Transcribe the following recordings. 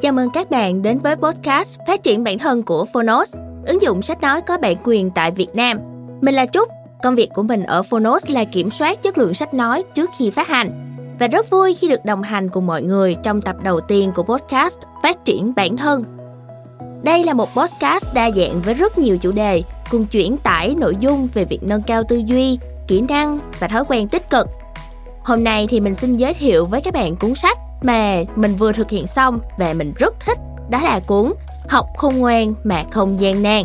Chào mừng các bạn đến với podcast Phát triển bản thân của Phonos, ứng dụng sách nói có bản quyền tại Việt Nam. Mình là Trúc, công việc của mình ở Phonos là kiểm soát chất lượng sách nói trước khi phát hành. Và rất vui khi được đồng hành cùng mọi người trong tập đầu tiên của podcast Phát triển bản thân. Đây là một podcast đa dạng với rất nhiều chủ đề, cùng chuyển tải nội dung về việc nâng cao tư duy, kỹ năng và thói quen tích cực. Hôm nay thì mình xin giới thiệu với các bạn cuốn sách mà mình vừa thực hiện xong và mình rất thích đó là cuốn Học không ngoan mà không gian nan.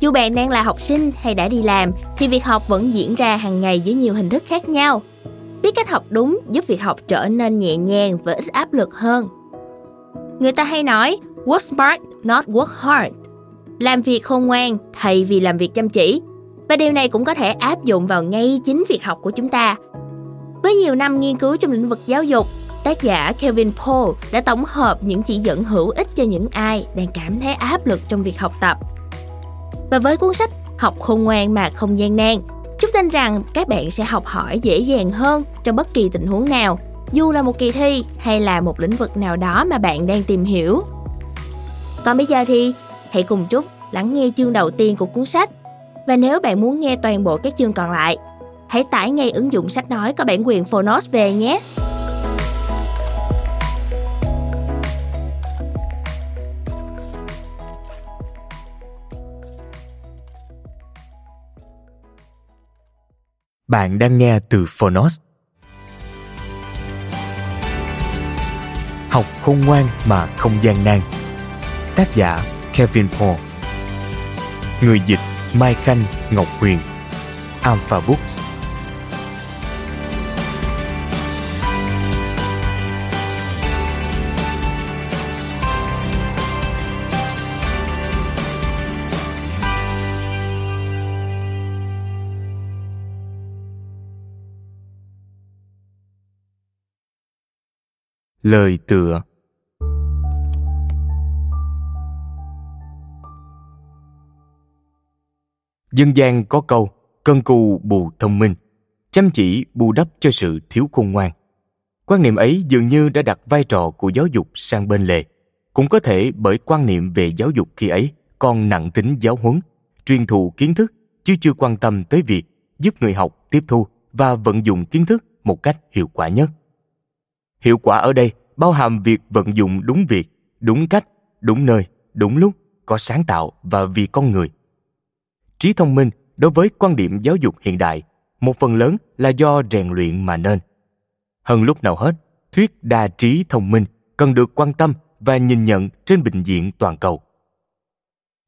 Dù bạn đang là học sinh hay đã đi làm thì việc học vẫn diễn ra hàng ngày dưới nhiều hình thức khác nhau. Biết cách học đúng giúp việc học trở nên nhẹ nhàng và ít áp lực hơn. Người ta hay nói work smart, not work hard. Làm việc khôn ngoan thay vì làm việc chăm chỉ. Và điều này cũng có thể áp dụng vào ngay chính việc học của chúng ta. Với nhiều năm nghiên cứu trong lĩnh vực giáo dục, tác giả Kevin Paul đã tổng hợp những chỉ dẫn hữu ích cho những ai đang cảm thấy áp lực trong việc học tập. Và với cuốn sách Học khôn ngoan mà không gian nan, chúng tin rằng các bạn sẽ học hỏi dễ dàng hơn trong bất kỳ tình huống nào, dù là một kỳ thi hay là một lĩnh vực nào đó mà bạn đang tìm hiểu. Còn bây giờ thì hãy cùng Trúc lắng nghe chương đầu tiên của cuốn sách. Và nếu bạn muốn nghe toàn bộ các chương còn lại, hãy tải ngay ứng dụng sách nói có bản quyền Phonos về nhé. Bạn đang nghe từ Phonos. Học khôn ngoan mà không gian nan. Tác giả Kevin Paul. Người dịch Mai Khanh Ngọc Huyền. Alpha Books. Lời tựa Dân gian có câu cân cù bù thông minh, chăm chỉ bù đắp cho sự thiếu khôn ngoan. Quan niệm ấy dường như đã đặt vai trò của giáo dục sang bên lề. Cũng có thể bởi quan niệm về giáo dục khi ấy còn nặng tính giáo huấn, truyền thụ kiến thức chứ chưa quan tâm tới việc giúp người học tiếp thu và vận dụng kiến thức một cách hiệu quả nhất. Hiệu quả ở đây bao hàm việc vận dụng đúng việc, đúng cách, đúng nơi, đúng lúc, có sáng tạo và vì con người. Trí thông minh đối với quan điểm giáo dục hiện đại, một phần lớn là do rèn luyện mà nên. Hơn lúc nào hết, thuyết đa trí thông minh cần được quan tâm và nhìn nhận trên bệnh diện toàn cầu.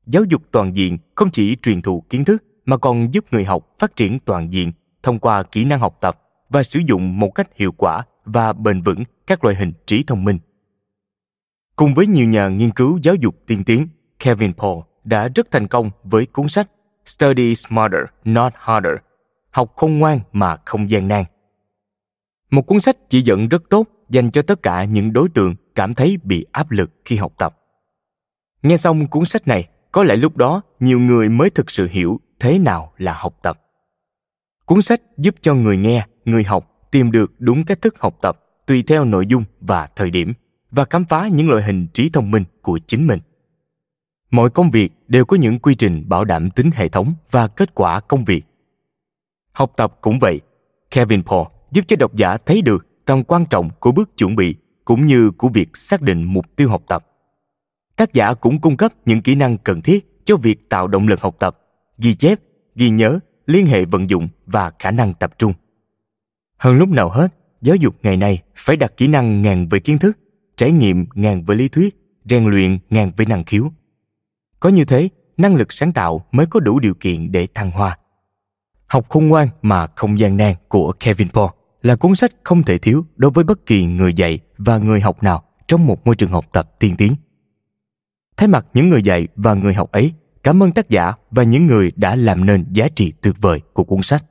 Giáo dục toàn diện không chỉ truyền thụ kiến thức mà còn giúp người học phát triển toàn diện thông qua kỹ năng học tập và sử dụng một cách hiệu quả và bền vững các loại hình trí thông minh. Cùng với nhiều nhà nghiên cứu giáo dục tiên tiến, Kevin Paul đã rất thành công với cuốn sách Study Smarter, Not Harder, học khôn ngoan mà không gian nan. Một cuốn sách chỉ dẫn rất tốt dành cho tất cả những đối tượng cảm thấy bị áp lực khi học tập. Nghe xong cuốn sách này, có lẽ lúc đó nhiều người mới thực sự hiểu thế nào là học tập. Cuốn sách giúp cho người nghe, người học tìm được đúng cách thức học tập tùy theo nội dung và thời điểm và khám phá những loại hình trí thông minh của chính mình. Mọi công việc đều có những quy trình bảo đảm tính hệ thống và kết quả công việc. Học tập cũng vậy, kevin paul giúp cho độc giả thấy được tầm quan trọng của bước chuẩn bị cũng như của việc xác định mục tiêu học tập. Tác giả cũng cung cấp những kỹ năng cần thiết cho việc tạo động lực học tập, ghi chép, ghi nhớ, liên hệ vận dụng và khả năng tập trung hơn lúc nào hết, giáo dục ngày nay phải đặt kỹ năng ngàn với kiến thức, trải nghiệm ngàn với lý thuyết, rèn luyện ngàn với năng khiếu. Có như thế, năng lực sáng tạo mới có đủ điều kiện để thăng hoa. Học khôn ngoan mà không gian nan của Kevin Paul là cuốn sách không thể thiếu đối với bất kỳ người dạy và người học nào trong một môi trường học tập tiên tiến. Thay mặt những người dạy và người học ấy, cảm ơn tác giả và những người đã làm nên giá trị tuyệt vời của cuốn sách.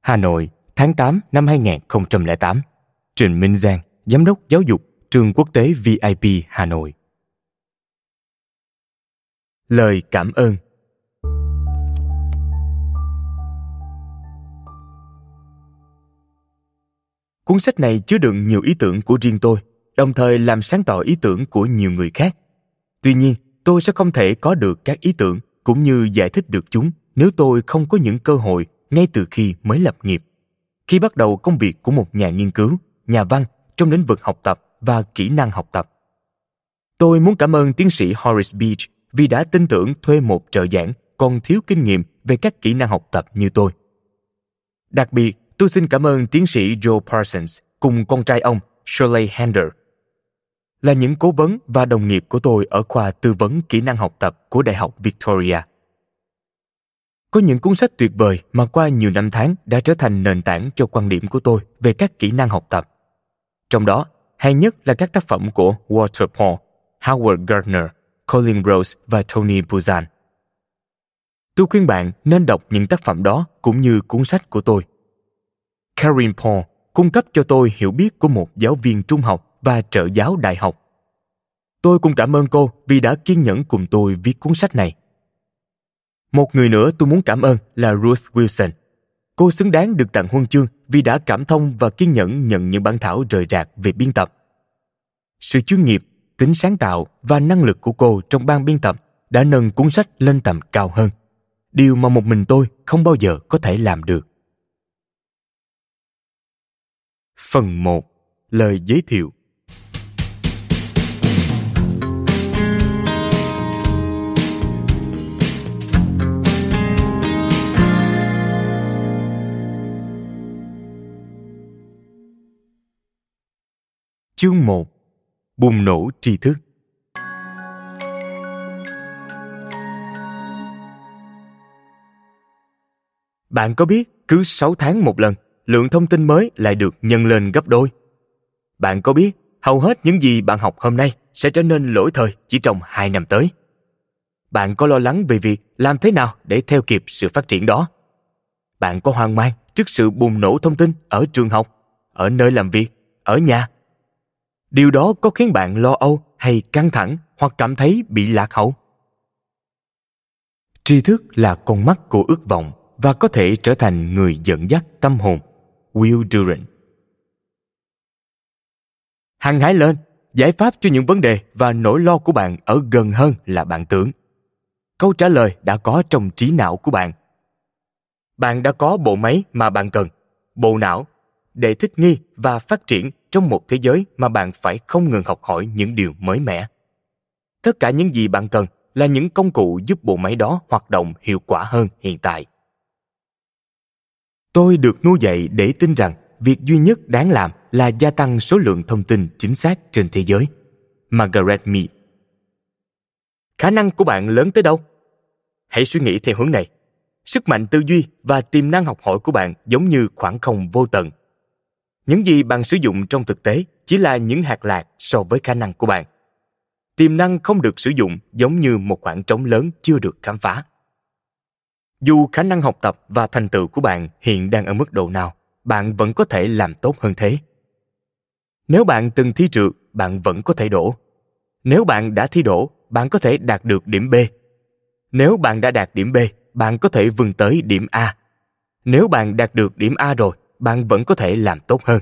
Hà Nội, Tháng 8 năm 2008, Trịnh Minh Giang, Giám đốc giáo dục Trường Quốc tế VIP Hà Nội. Lời cảm ơn Cuốn sách này chứa đựng nhiều ý tưởng của riêng tôi, đồng thời làm sáng tỏ ý tưởng của nhiều người khác. Tuy nhiên, tôi sẽ không thể có được các ý tưởng cũng như giải thích được chúng nếu tôi không có những cơ hội ngay từ khi mới lập nghiệp. Khi bắt đầu công việc của một nhà nghiên cứu, nhà văn trong lĩnh vực học tập và kỹ năng học tập. Tôi muốn cảm ơn tiến sĩ Horace Beach vì đã tin tưởng thuê một trợ giảng còn thiếu kinh nghiệm về các kỹ năng học tập như tôi. Đặc biệt, tôi xin cảm ơn tiến sĩ Joe Parsons cùng con trai ông Shirley Hander là những cố vấn và đồng nghiệp của tôi ở khoa tư vấn kỹ năng học tập của Đại học Victoria. Có những cuốn sách tuyệt vời mà qua nhiều năm tháng đã trở thành nền tảng cho quan điểm của tôi về các kỹ năng học tập. Trong đó, hay nhất là các tác phẩm của Walter Paul, Howard Gardner, Colin Rose và Tony Buzan. Tôi khuyên bạn nên đọc những tác phẩm đó cũng như cuốn sách của tôi. Karin Paul cung cấp cho tôi hiểu biết của một giáo viên trung học và trợ giáo đại học. Tôi cũng cảm ơn cô vì đã kiên nhẫn cùng tôi viết cuốn sách này. Một người nữa tôi muốn cảm ơn là Ruth Wilson. Cô xứng đáng được tặng huân chương vì đã cảm thông và kiên nhẫn nhận những bản thảo rời rạc về biên tập. Sự chuyên nghiệp, tính sáng tạo và năng lực của cô trong ban biên tập đã nâng cuốn sách lên tầm cao hơn. Điều mà một mình tôi không bao giờ có thể làm được. Phần 1. Lời giới thiệu Chương 1 Bùng nổ tri thức Bạn có biết cứ 6 tháng một lần, lượng thông tin mới lại được nhân lên gấp đôi? Bạn có biết hầu hết những gì bạn học hôm nay sẽ trở nên lỗi thời chỉ trong 2 năm tới? Bạn có lo lắng về việc làm thế nào để theo kịp sự phát triển đó? Bạn có hoang mang trước sự bùng nổ thông tin ở trường học, ở nơi làm việc, ở nhà điều đó có khiến bạn lo âu hay căng thẳng hoặc cảm thấy bị lạc hậu? Tri thức là con mắt của ước vọng và có thể trở thành người dẫn dắt tâm hồn. Will durant. Hăng hái lên, giải pháp cho những vấn đề và nỗi lo của bạn ở gần hơn là bạn tưởng. Câu trả lời đã có trong trí não của bạn. Bạn đã có bộ máy mà bạn cần, bộ não để thích nghi và phát triển trong một thế giới mà bạn phải không ngừng học hỏi những điều mới mẻ. Tất cả những gì bạn cần là những công cụ giúp bộ máy đó hoạt động hiệu quả hơn hiện tại. Tôi được nuôi dạy để tin rằng việc duy nhất đáng làm là gia tăng số lượng thông tin chính xác trên thế giới. Margaret mead. Khả năng của bạn lớn tới đâu? Hãy suy nghĩ theo hướng này. Sức mạnh tư duy và tiềm năng học hỏi của bạn giống như khoảng không vô tận những gì bạn sử dụng trong thực tế chỉ là những hạt lạc so với khả năng của bạn. Tiềm năng không được sử dụng giống như một khoảng trống lớn chưa được khám phá. Dù khả năng học tập và thành tựu của bạn hiện đang ở mức độ nào, bạn vẫn có thể làm tốt hơn thế. Nếu bạn từng thi trượt, bạn vẫn có thể đổ. Nếu bạn đã thi đổ, bạn có thể đạt được điểm b. Nếu bạn đã đạt điểm b, bạn có thể vươn tới điểm a. Nếu bạn đạt được điểm a rồi bạn vẫn có thể làm tốt hơn.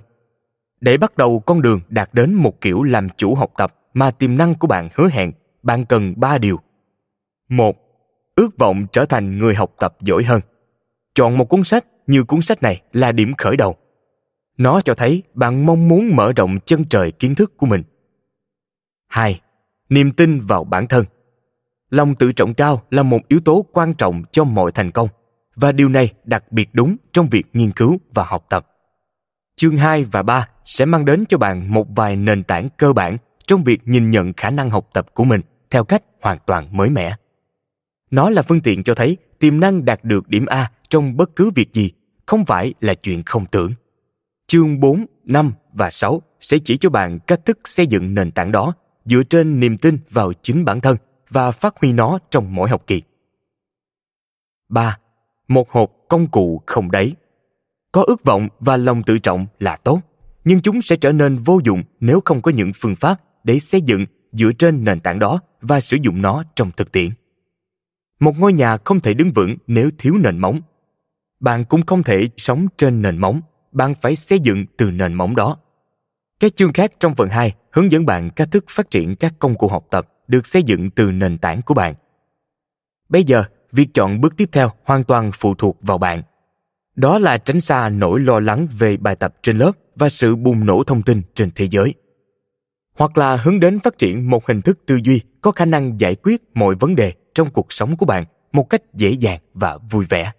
Để bắt đầu, con đường đạt đến một kiểu làm chủ học tập mà tiềm năng của bạn hứa hẹn, bạn cần ba điều. Một, ước vọng trở thành người học tập giỏi hơn. Chọn một cuốn sách như cuốn sách này là điểm khởi đầu. Nó cho thấy bạn mong muốn mở rộng chân trời kiến thức của mình. Hai, niềm tin vào bản thân. Lòng tự trọng cao là một yếu tố quan trọng cho mọi thành công và điều này đặc biệt đúng trong việc nghiên cứu và học tập. Chương 2 và 3 sẽ mang đến cho bạn một vài nền tảng cơ bản trong việc nhìn nhận khả năng học tập của mình theo cách hoàn toàn mới mẻ. Nó là phương tiện cho thấy tiềm năng đạt được điểm A trong bất cứ việc gì không phải là chuyện không tưởng. Chương 4, 5 và 6 sẽ chỉ cho bạn cách thức xây dựng nền tảng đó dựa trên niềm tin vào chính bản thân và phát huy nó trong mỗi học kỳ. 3 một hộp công cụ không đáy. Có ước vọng và lòng tự trọng là tốt, nhưng chúng sẽ trở nên vô dụng nếu không có những phương pháp để xây dựng dựa trên nền tảng đó và sử dụng nó trong thực tiễn. Một ngôi nhà không thể đứng vững nếu thiếu nền móng. Bạn cũng không thể sống trên nền móng, bạn phải xây dựng từ nền móng đó. Các chương khác trong phần 2 hướng dẫn bạn cách thức phát triển các công cụ học tập được xây dựng từ nền tảng của bạn. Bây giờ, việc chọn bước tiếp theo hoàn toàn phụ thuộc vào bạn. Đó là tránh xa nỗi lo lắng về bài tập trên lớp và sự bùng nổ thông tin trên thế giới. Hoặc là hướng đến phát triển một hình thức tư duy có khả năng giải quyết mọi vấn đề trong cuộc sống của bạn một cách dễ dàng và vui vẻ.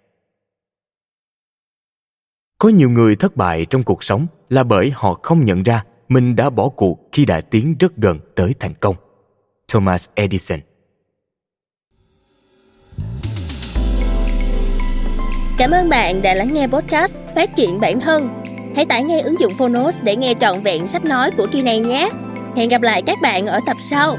Có nhiều người thất bại trong cuộc sống là bởi họ không nhận ra mình đã bỏ cuộc khi đã tiến rất gần tới thành công. Thomas Edison Cảm ơn bạn đã lắng nghe podcast Phát triển bản thân. Hãy tải ngay ứng dụng Phonos để nghe trọn vẹn sách nói của kỳ này nhé. Hẹn gặp lại các bạn ở tập sau.